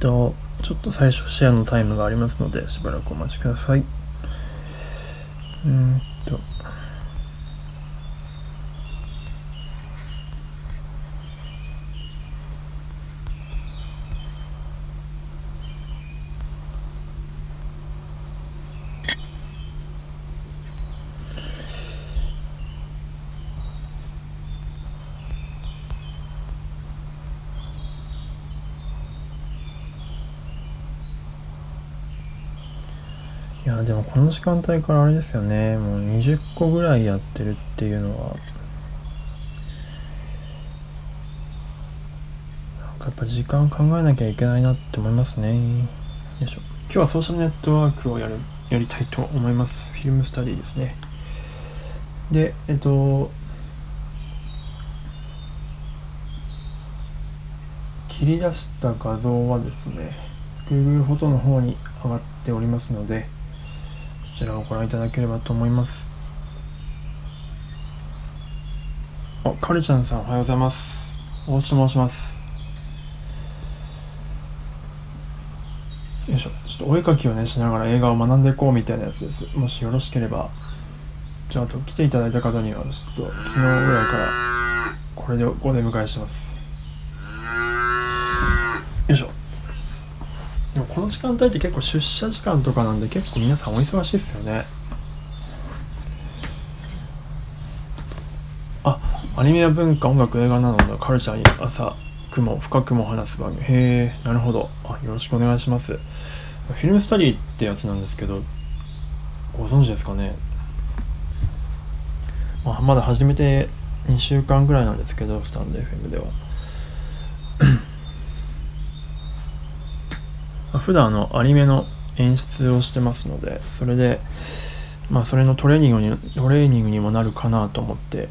と、ちょっと最初シェアのタイムがありますので、しばらくお待ちください。うんと。いやでもこの時間帯からあれですよね。もう20個ぐらいやってるっていうのは。なんかやっぱ時間考えなきゃいけないなって思いますね。よいしょ。今日はソーシャルネットワークをやるやりたいと思います。フィルムスタディですね。でえっと切り出した画像はですね Google フォトの方に上がっておりますのでちらをご覧いただければと思います。あカルちゃんさんおはようございます。大下申します。よいしょ。ちょっとお絵描きをねしながら映画を学んでいこうみたいなやつです。もしよろしければじゃあと来ていただいた方にはちょっと昨日ぐらいからこれでご出迎えしますよいしょでもこの時間帯って結構出社時間とかなんで結構皆さんお忙しいですよね。あアニメや文化音楽映画などのカルチャーに朝雲深くも話す番組。へえなるほど。あよろしくお願いします。フィルムスタディってやつなんですけどご存知ですかね、まあ、まだ始めて2週間ぐらいなんですけどスタンド FM では。普段のアニメの演出をしてますのでそれでまあそれのトレーニングにトレーニングにもなるかなと思って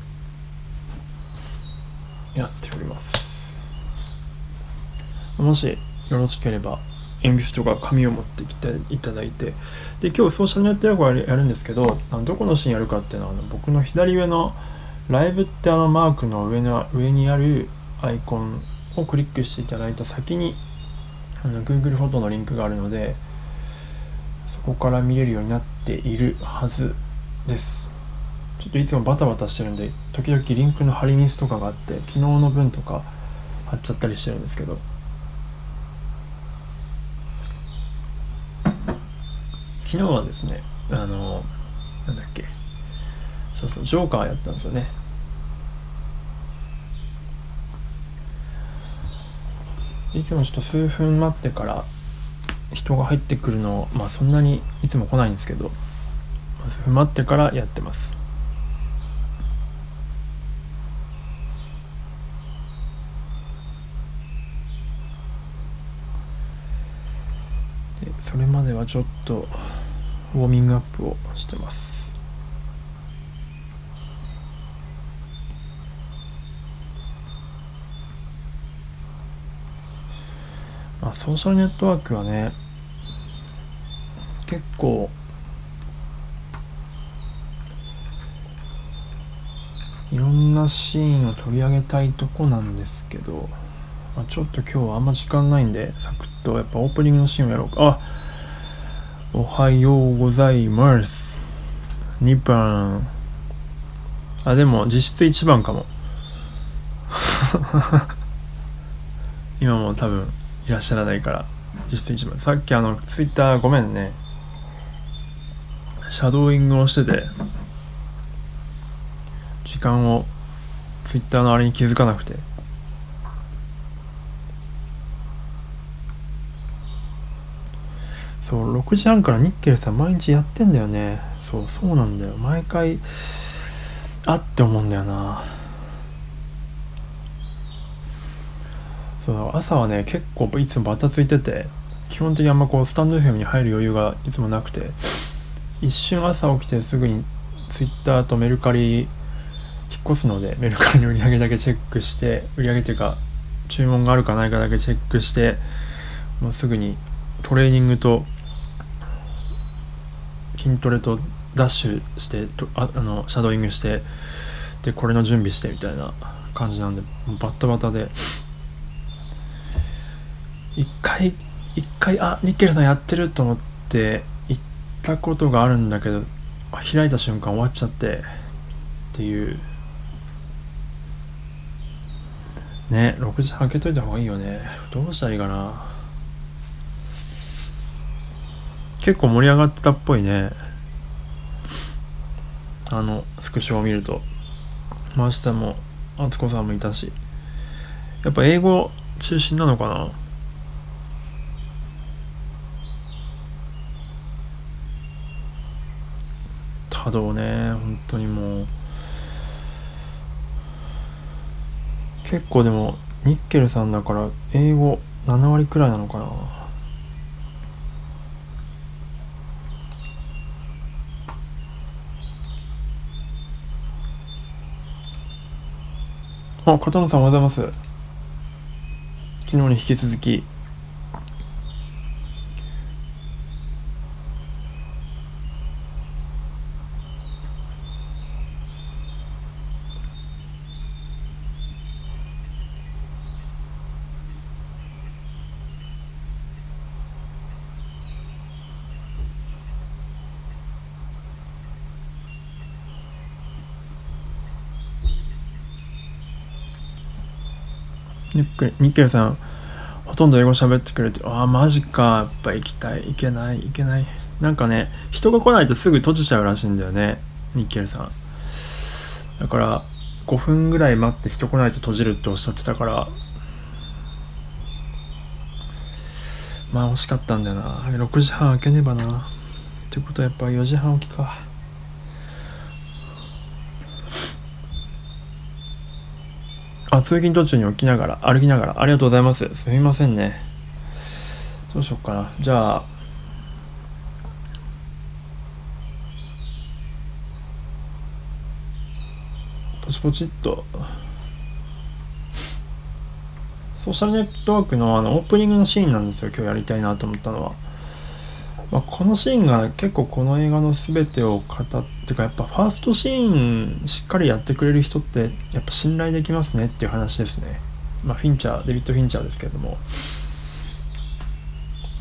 やっております。もしよろしければ鉛筆とか紙を持ってきていただいてで今日ソーシャルネットワークやるんですけどあのどこのシーンやるかっていうのはあの僕の左上のライブってあのマークの上の上にあるアイコンをクリックしていただいた先にあの Google フォトのリンクがあるのでそこから見れるようになっているはずです。ちょっといつもバタバタしてるんで時々リンクの貼りミスとかがあって昨日の分とか貼っちゃったりしてるんですけど。昨日はですねあのなんだっけ。そうそうジョーカーやったんですよね。いつもちょっと数分待ってから人が入ってくるのまあそんなにいつも来ないんですけど、数分待ってからやってます。でそれまではちょっとウォーミングアップをしてます。まあ、ソーシャルネットワークはね結構いろんなシーンを取り上げたいとこなんですけど、まあ、ちょっと今日はあんま時間ないんでサクッとやっぱオープニングのシーンをやろう。かあおはようございます。2番あでも実質1番かも。今も多分いらっしゃらないから実質一番さっきあのツイッターごめんね。シャドーイングをしてて時間をツイッターのあれに気づかなくて。そう6時半からニッケルさん毎日やってんだよね。そうそうなんだよ。毎回あって思うんだよな。そう朝はね結構いつもバタついてて基本的にあんまこうスタンド FM に入る余裕がいつもなくて一瞬朝起きてすぐに Twitter とメルカリ引っ越すのでメルカリの売り上げだけチェックして売り上げっていうか注文があるかないかだけチェックしてもうすぐにトレーニングと筋トレとダッシュしてとああのシャドーイングしてでこれの準備してみたいな感じなんでバッタバタで一回一回あニッケルさんやってると思って行ったことがあるんだけど開いた瞬間終わっちゃってっていう。ね6時開けといた方がいいよね。どうしたらいいかな。結構盛り上がってたっぽいね。あのスクショを見ると。真下も敦子さんもいたし。やっぱ英語中心なのかな。多動ね本当にもう結構でもニッケルさんだから英語7割くらいなのかなあ、片野さんおはようございます。昨日に引き続き。ニッケルさん、ほとんど英語喋ってくれて、ああ、マジか、やっぱ行きたい、行けない、行けない。なんかね、人が来ないとすぐ閉じちゃうらしいんだよね、ニッケルさん。だから、5分ぐらい待って人来ないと閉じるっておっしゃってたから、まあ惜しかったんだよな。6時半開けねばな。ってことはやっぱ4時半起きか。あ、通勤途中に起きながら、歩きながら、ありがとうございます。すみませんね。どうしようかな。じゃあ、ポチポチっと、ソーシャルネットワークのあのオープニングのシーンなんですよ、今日やりたいなと思ったのは。まあ、このシーンが結構この映画の全てを語ってかやっぱファーストシーンしっかりやってくれる人ってやっぱ信頼できますねっていう話ですね。まあ、フィンチャー、デビッド・フィンチャーですけども。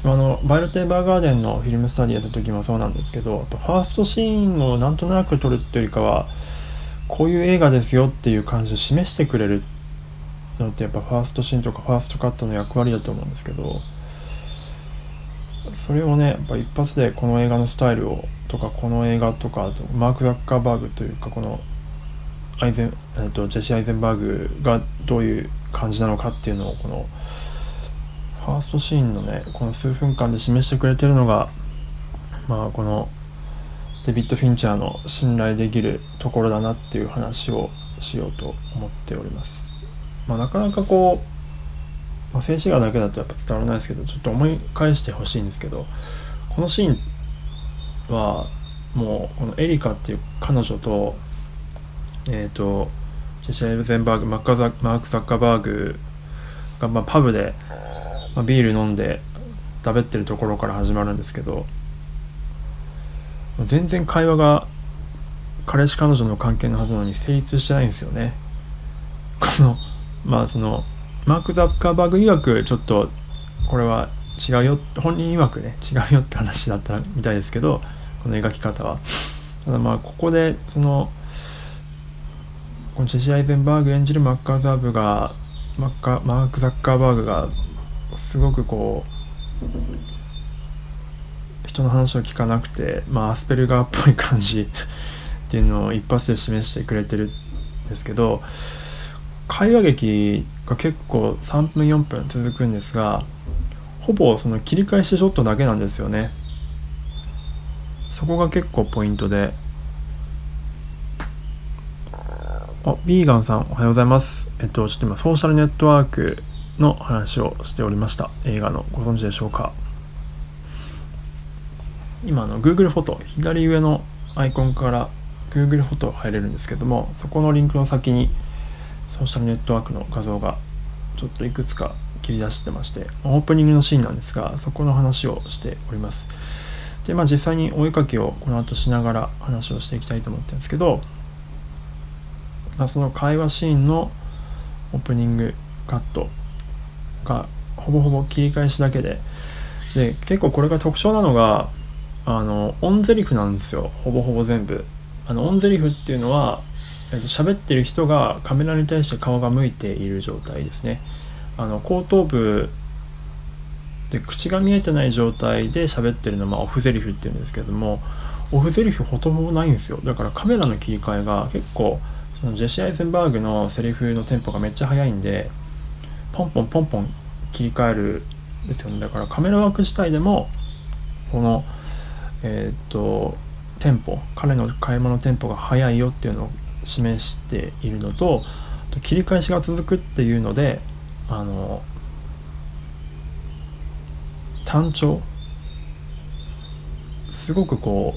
あの、バイルテーバーガーデンのフィルムスタディやった時もそうなんですけど、やっぱファーストシーンをなんとなく撮るっていうよりかは、こういう映画ですよっていう感じを示してくれるのってやっぱファーストシーンとかファーストカットの役割だと思うんですけど、それをねやっぱ一発でこの映画のスタイルをとかこの映画とかマーク・ザッカーバーグというかこのアイゼン、えー、とジェシー・アイゼンバーグがどういう感じなのかっていうのをこのファーストシーンのねこの数分間で示してくれてるのがまあこのデビッド・フィンチャーの信頼できるところだなっていう話をしようと思っております。まあ、なかなかこうまあ、静止画だけだとやっぱ伝わらないですけどちょっと思い返してほしいんですけどこのシーンはもうこのエリカっていう彼女とえっ、ー、とジェシャ・エルゼンバーグマッカザマーク・ザッカーバーグが、まあ、パブで、まあ、ビール飲んで食べってるところから始まるんですけど全然会話が彼氏彼女の関係のはずなのに成立してないんですよね。このまあそのマーク・ザッカーバーグ曰くちょっとこれは違うよ本人曰くね違うよって話だったみたいですけどこの描き方は。ただまあここでそのこのジェシー・アイゼンバーグ演じるマッカーザーブがマッカマーク・ザッカーバーグがすごくこう人の話を聞かなくて、まあ、アスペルガーっぽい感じっていうのを一発で示してくれてるんですけど会話劇が結構3分4分続くんですがほぼその切り返しショットだけなんですよね。そこが結構ポイントで。あビーガンさんおはようございます。えっとちょっと今ソーシャルネットワークの話をしておりました。映画のご存知でしょうか。今の Google フォト左上のアイコンから Google フォト入れるんですけどもそこのリンクの先にソーシャルネットワークの画像がちょっといくつか切り出してましてオープニングのシーンなんですがそこの話をしております。でまあ実際にお絵かきをこの後しながら話をしていきたいと思ってるんですけど、まあ、その会話シーンのオープニングカットがほぼほぼ切り返しだけでで結構これが特徴なのがあのオンゼリフなんですよ。ほぼほぼ全部。あのオンゼリフっていうのは、えっと喋ってる人がカメラに対して顔が向いている状態ですね。あの後頭部で口が見えてない状態で喋ってるのは、オフゼリフっていうんですけどもオフゼリフほとんどないんですよ。だからカメラの切り替えが結構そのジェシー・アイゼンバーグのセリフのテンポがめっちゃ速いんでポンポンポンポン切り替えるんですよね。だからカメラワーク自体でもこのえっ、とテンポ彼の買い物テンポが速いよっていうのを示しているのと切り返しが続くっていうのであの単調すごくこ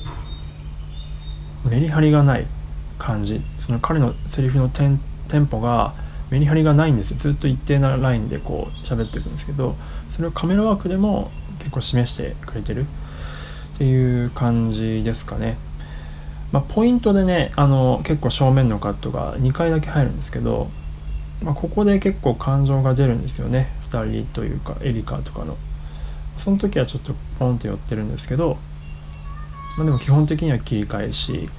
うメリハリがない感じその彼のセリフのテンテンポがメリハリがないんですよずっと一定なラインでこう喋っていくんですけどそれをカメラワークでも結構示してくれてるっていう感じですかね。まあ、ポイントでねあの結構正面のカットが2回だけ入るんですけど、まあ、ここで結構感情が出るんですよね。2人というかエリカとかの。その時はちょっとポンって寄ってるんですけど、まあ、でも基本的には切り返し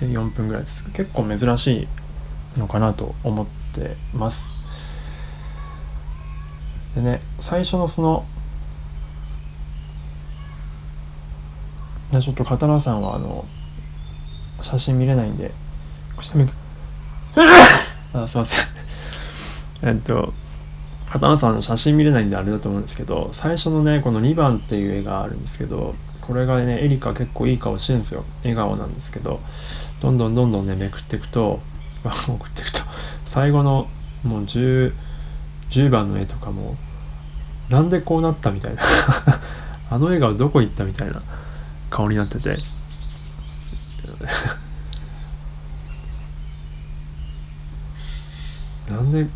で4分ぐらいです。結構珍しいのかなと思ってます。でね最初のそのちょっと刀さんはあの写真見れないんで。下見 あすいません。えっと刀さんの写真見れないんであれだと思うんですけど最初のねこの2番っていう絵があるんですけどこれがねエリカ結構いい顔してるんですよ。笑顔なんですけどどんどんどんどんねめくっていくと 送っていくと最後のもう 10, 10番の絵とかもなんでこうなったみたいな。あの笑顔どこ行ったみたいな顔になっててなんで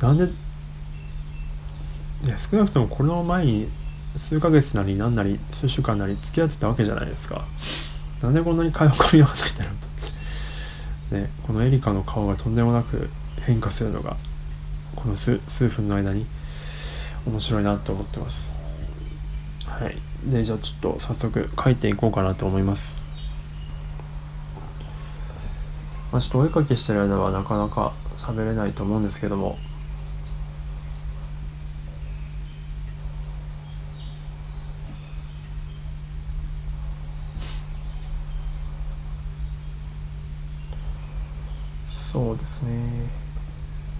なんでいや少なくともこの前に数ヶ月なり何なり数週間なり付き合ってたわけじゃないですか。なんでこんなに会話がみ合わないんだろうとねこのエリカの顔がとんでもなく変化するのがこの数数分の間に面白いなと思ってます。はい。でじゃあちょっと早速書いていこうかなと思います。まあ、ちょっとお絵かきしてる間はなかなか喋れないと思うんですけども。そうですね。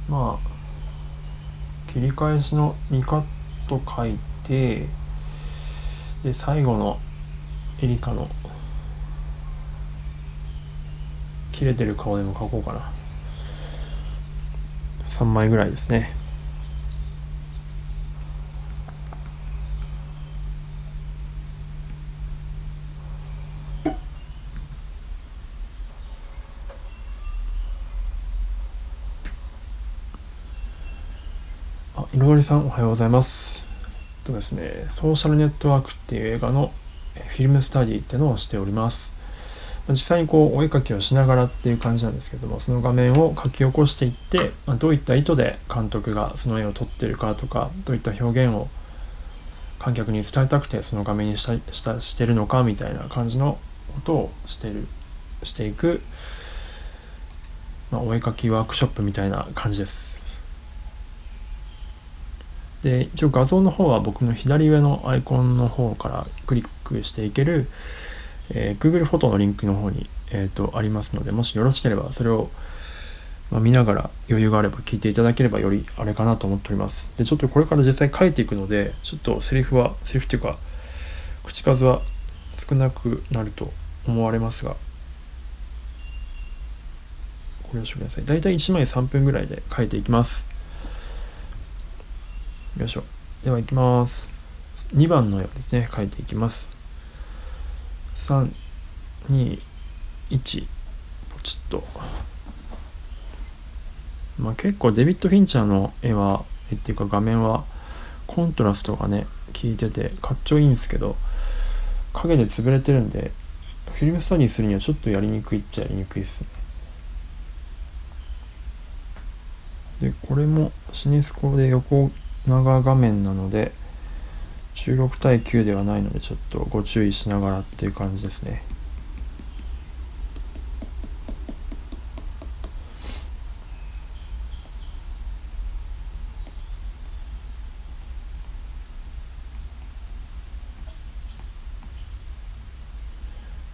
まあ切り返しの2カット書いてで最後のエリカの切れてる顔でも描こうかな。3枚ぐらいですね。あ、いろどりさんおはようございます。とですね、ソーシャルネットワークっていう映画のフィルムスタディっていうのをしております。実際にこうお絵かきをしながらっていう感じなんですけども、その画面を書き起こしていって、まあどういった意図で監督がその絵を撮ってるかとか、どういった表現を観客に伝えたくてその画面にしたしたしてるのかみたいな感じのことをしてるしていく、まあ、お絵かきワークショップみたいな感じです。で一応画像の方は僕の左上のアイコンの方からクリックしていける、えー、Google フォトのリンクの方に、えーと、ありますのでもしよろしければそれを、まあ、見ながら余裕があれば聞いていただければよりあれかなと思っておりますでちょっとこれから実際書いていくのでちょっとセリフはセリフっていうか口数は少なくなると思われますがご了承ください大体1枚3分ぐらいで書いていきますよいしょ。では行きます。2番の絵をですね、書いていきます。3、2、1、ポチッと。まあ結構デビッド・フィンチャーの絵は、絵っていうか画面はコントラストがね、効いててかっちょいいんですけど、影で潰れてるんで、フィルムスタディするにはちょっとやりにくいっちゃやりにくいですね。で、これもシネスコで横長画面なので16対9ではないのでちょっとご注意しながらっていう感じですね。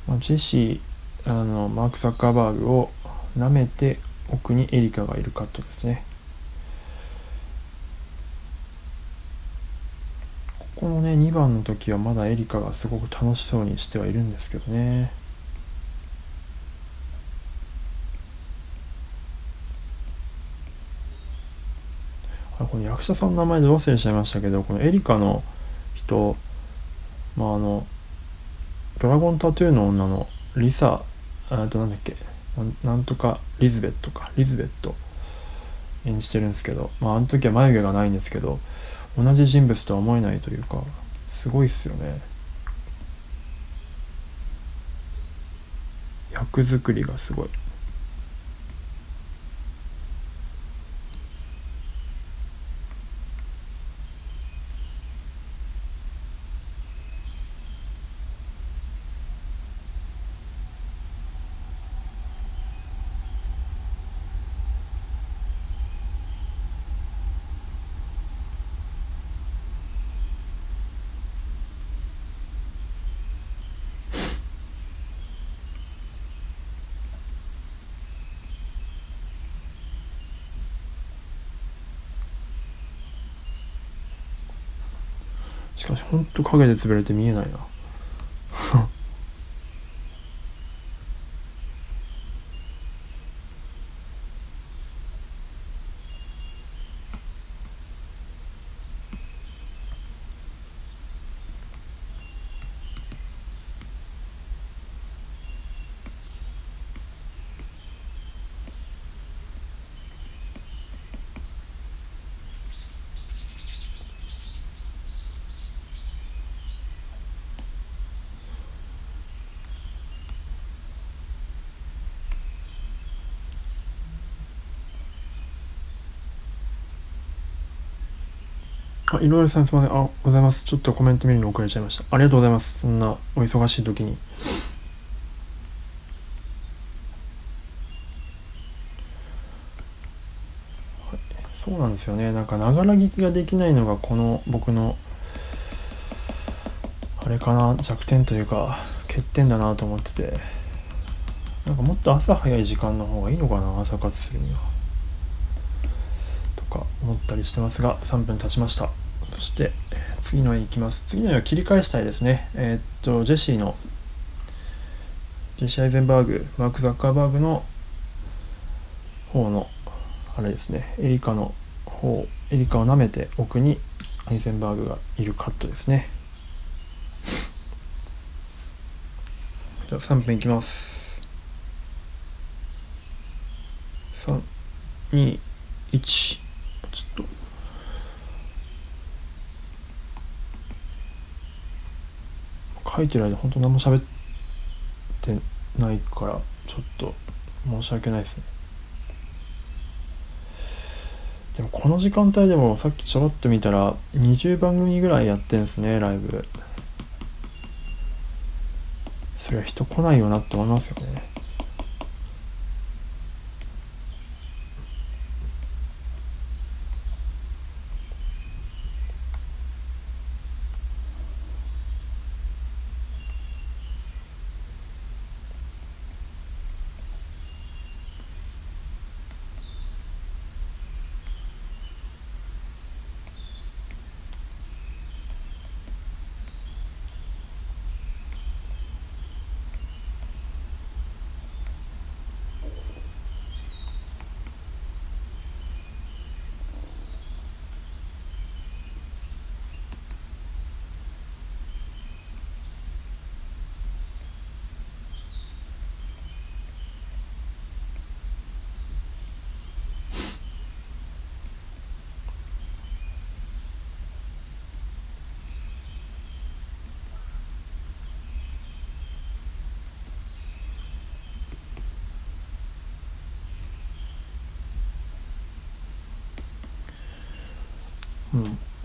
まあ、ジェシーあのマーク・ザッカーバーグを舐めて奥にエリカがいるカットですねここのね2番の時はまだエリカがすごく楽しそうにしてはいるんですけどね。あこの役者さんの名前ど忘れちゃいましたけどこのエリカの人まああのドラゴンタトゥーの女のリサあとなんだっけなんとかリズベットかリズベット。演じてるんですけどまああの時は眉毛がないんですけど同じ人物とは思えないというか。すごいっすよね。役作りがすごい。と影で潰れて見えないな。あ、いろいろさんすみません。あ、ございます。ちょっとコメント見るの遅れちゃいました。ありがとうございます。そんなお忙しい時に。そうなんですよね。なんか、ながら聞きができないのが、この僕の、あれかな、弱点というか、欠点だなと思ってて、なんかもっと朝早い時間の方がいいのかな、朝活するには。思ったりしてますが3分経ちました。そして次の絵いきます。次の絵は切り返したいですね。えー、っとジェシーのジェシー・アイゼンバーグマーク・ザッカーバーグの方のあれですね。エリカの方エリカを舐めて奥にアイゼンバーグがいるカットですね。じゃあ3分いきます。3 2 1ちょっと。書いてる間本当何も喋ってないからちょっと申し訳ないですね。でもこの時間帯でもさっきちょろっと見たら20番組ぐらいやってんすねライブ。それは人来ないよなって思いますよね。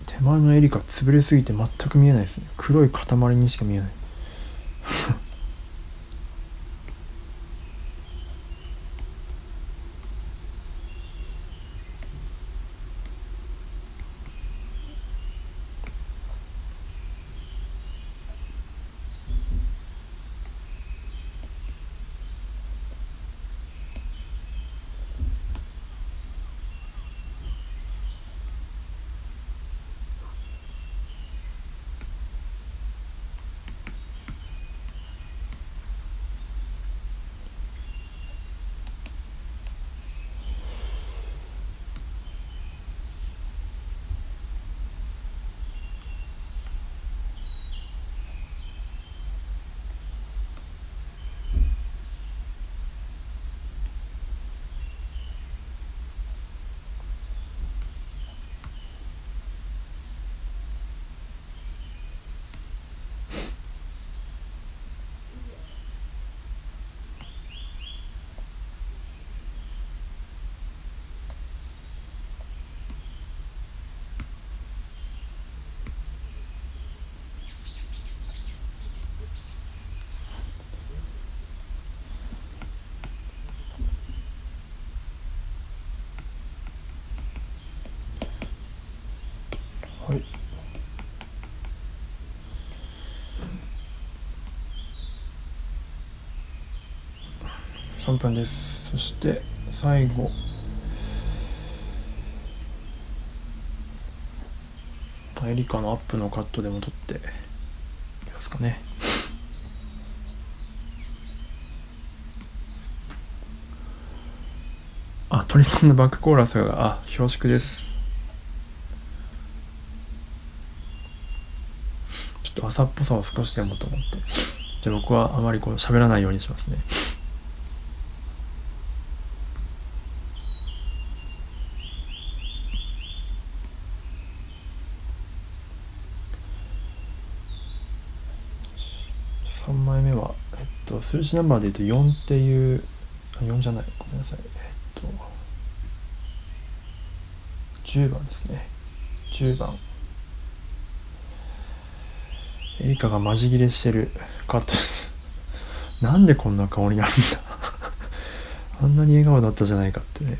手前のエリカ潰れすぎて全く見えないですね。黒い塊にしか見えない。3分です。そして最後。パエリカのアップのカットでも撮っていきますかね。あ鳥さんのバックコーラスがあ恐縮です。ちょっと朝っぽさを少しでもと思って。じゃあ僕はあまりこう喋らないようにしますね3枚目は、えっと、数字ナンバーで言うと4っていうあ4じゃない。ごめんなさい。えっと10番ですね。10番。エリカがマジ切れしてる。カット。なんでこんな顔になるんだ。あんなに笑顔だったじゃないかってね。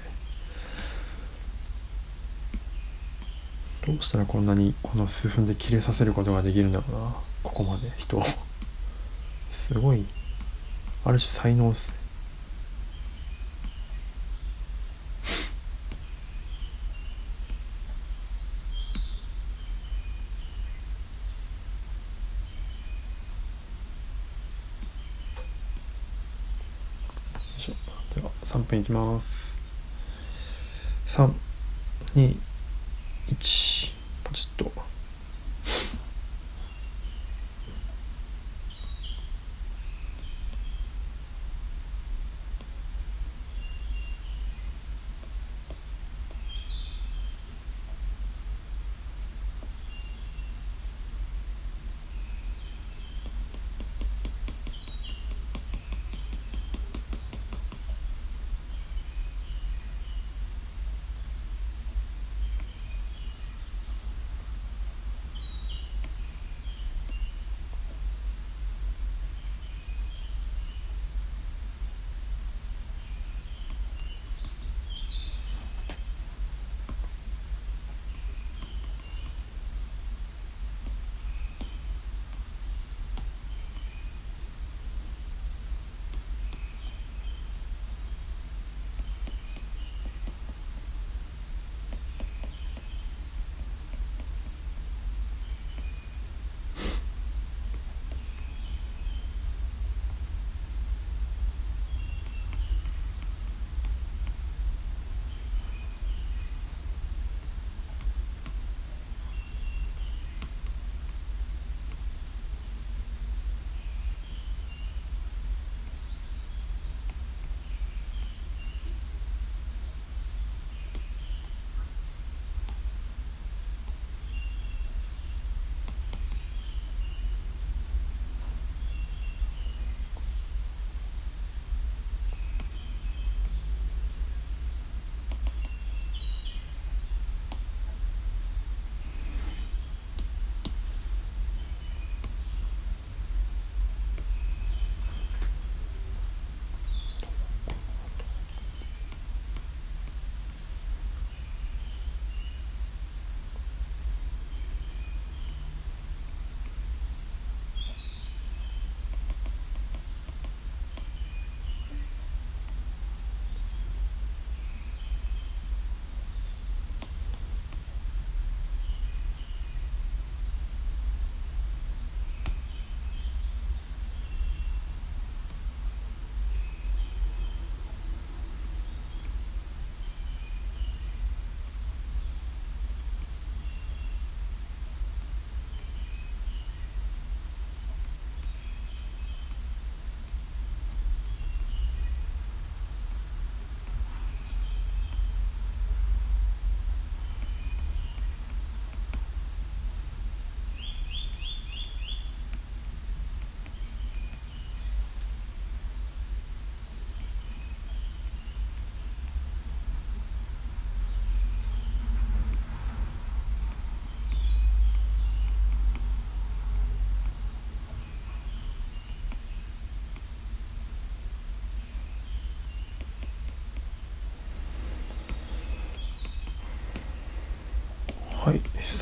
どうしたらこんなにこの数分で切れさせることができるんだろうな。ここまで人を。すごい。ある種才能っすね。よいしょ。では3分いきます。321ポチッと。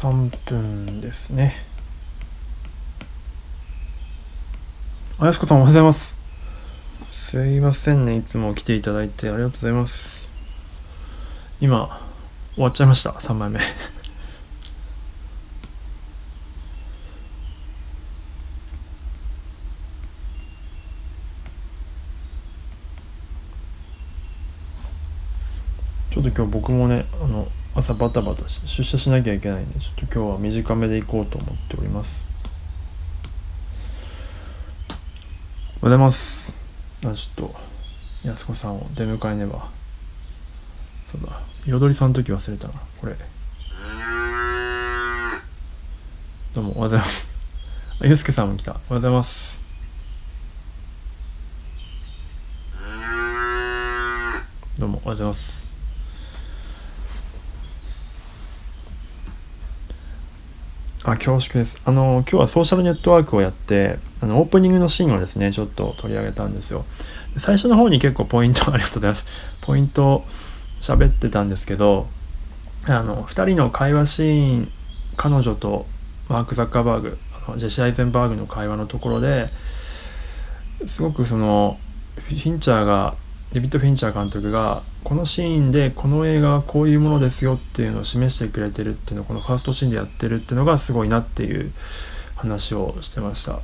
3分ですね。あやすこさんおはようございます。すいませんね。いつも来ていただいてありがとうございます。今終わっちゃいました。3枚目。ちょっと今日僕もねあの朝バタバタして出社しなきゃいけないんでちょっと今日は短めで行こうと思っております。おはようございます。あちょっとやすこさんを出迎えねば。そうだ彩りさんの時忘れたなこれ。どうもおはようございます。あゆうすけさんも来た。おはようございます。どうもおはようございます。あ恐縮です。あの今日はソーシャルネットワークをやってあのオープニングのシーンをですねちょっと取り上げたんですよ。最初の方に結構ポイント ありがとうございます。ポイント喋ってたんですけどあの2人の会話シーン彼女とマーク・ザッカーバーグあのジェシー・アイゼンバーグの会話のところですごくそのフィンチャーがデビッド・フィンチャー監督がこのシーンでこの映画はこういうものですよっていうのを示してくれてるっていうのをこのファーストシーンでやってるっていうのがすごいなっていう話をしてました。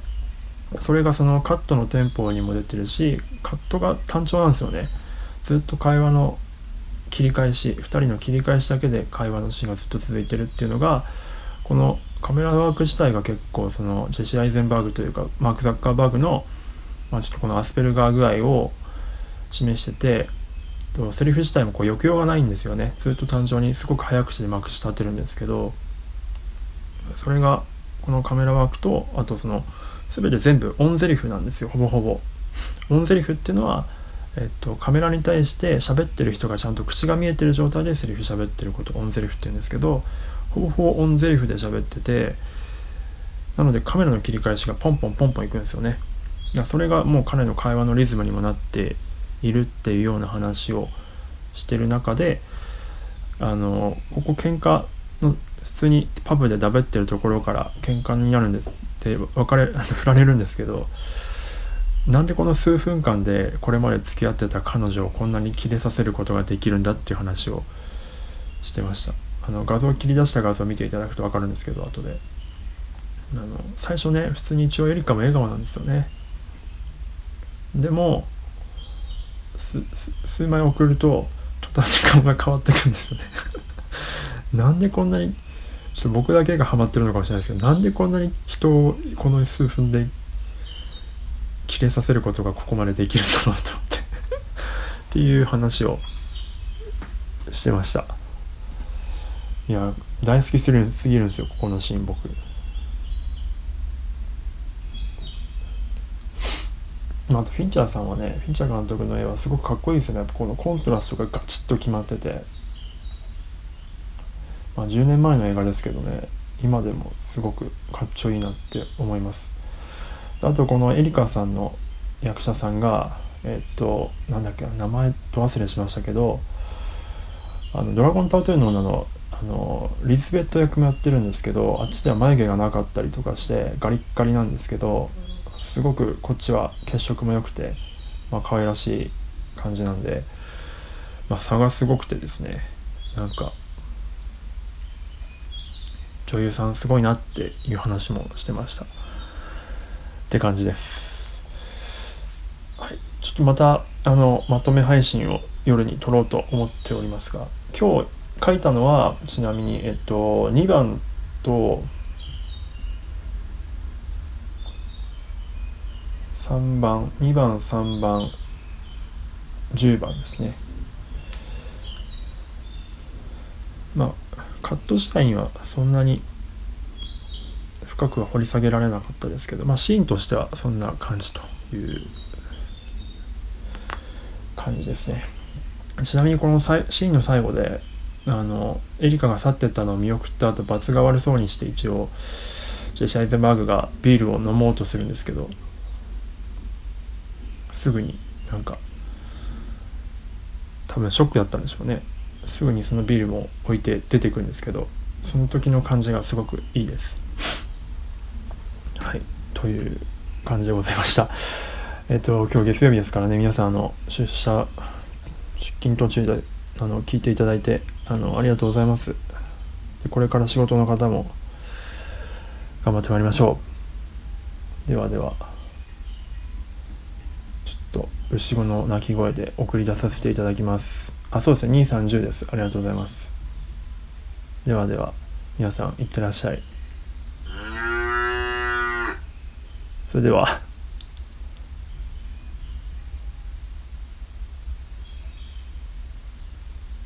それがそのカットのテンポにも出てるしカットが単調なんですよね。ずっと会話の切り返し2人の切り返しだけで会話のシーンがずっと続いてるっていうのがこのカメラワーク自体が結構そのジェシー・アイゼンバーグというかマーク・ザッカーバーグの、まあ、ちょっとこのアスペルガー具合を示しててセリフ自体もこう抑揚がないんですよね。ずっと単純にすごく早口でまくし立てるんですけどそれがこのカメラワークとあとその全て全部オンゼリフなんですよ。ほぼほぼ。オンゼリフっていうのは、えっと、カメラに対して喋ってる人がちゃんと口が見えてる状態でセリフ喋ってることオンゼリフって言うんですけどほぼほぼオンゼリフで喋っててなのでカメラの切り返しがポンポンポンポンいくんですよね。それがもう彼の会話のリズムにもなっているっていうような話をしてる中であのここ喧嘩の普通にパブでだべってるところから喧嘩になるんですって別れ 振られるんですけどなんでこの数分間でこれまで付き合ってた彼女をこんなにキレさせることができるんだっていう話をしてました。あの画像切り出した画像を見ていただくと分かるんですけど後で。あの最初ね普通に一応エリカも笑顔なんですよね。でも数枚送ると途端に顔が変わってくるんですよね。なんでこんなにちょっと僕だけがハマってるのかもしれないですけどなんでこんなに人をこの数分で切れさせることがここまでできるんだろうと思ってっていう話をしてました。いや大好きすぎるんですよここのシーン僕。まあと、フィンチャーさんはねフィンチャー監督の絵はすごくかっこいいですよね。やっぱこのコントラストがガチッと決まってて、まあ、10年前の映画ですけどね今でもすごくかっちょいいなって思います。あとこのエリカさんの役者さんがえっとなんだっけ名前と忘れしましたけどあのドラゴンタトゥーの女のあのリズベット役もやってるんですけどあっちでは眉毛がなかったりとかしてガリッガリなんですけどすごくこっちは血色も良くて、まあ可愛らしい感じなんで、まあ、差がすごくてですねなんか女優さんすごいなっていう話もしてました。って感じです。はい。ちょっとまたあのまとめ配信を夜に撮ろうと思っておりますが今日書いたのはちなみにえっと2番と3番2番3番10番ですね。まあカット自体にはそんなに深くは掘り下げられなかったですけどまあシーンとしてはそんな感じという感じですね。ちなみにこのシーンの最後であのエリカが去ってったのを見送った後罰が悪そうにして一応ジェシャイゼンバーグがビールを飲もうとするんですけどすぐになんか多分ショックだったんでしょうね。すぐにそのビールも置いて出てくるんですけどその時の感じがすごくいいです。はい。という感じでございました。えっと今日月曜日ですからね。皆さんあの出社出勤途中であの聞いていただいてあのありがとうございます。でこれから仕事の方も頑張ってまいりましょう。ではでは。と牛語の鳴き声で送り出させていただきます。あそうですね。230です。ありがとうございます。ではでは皆さんいってらっしゃい。それでは。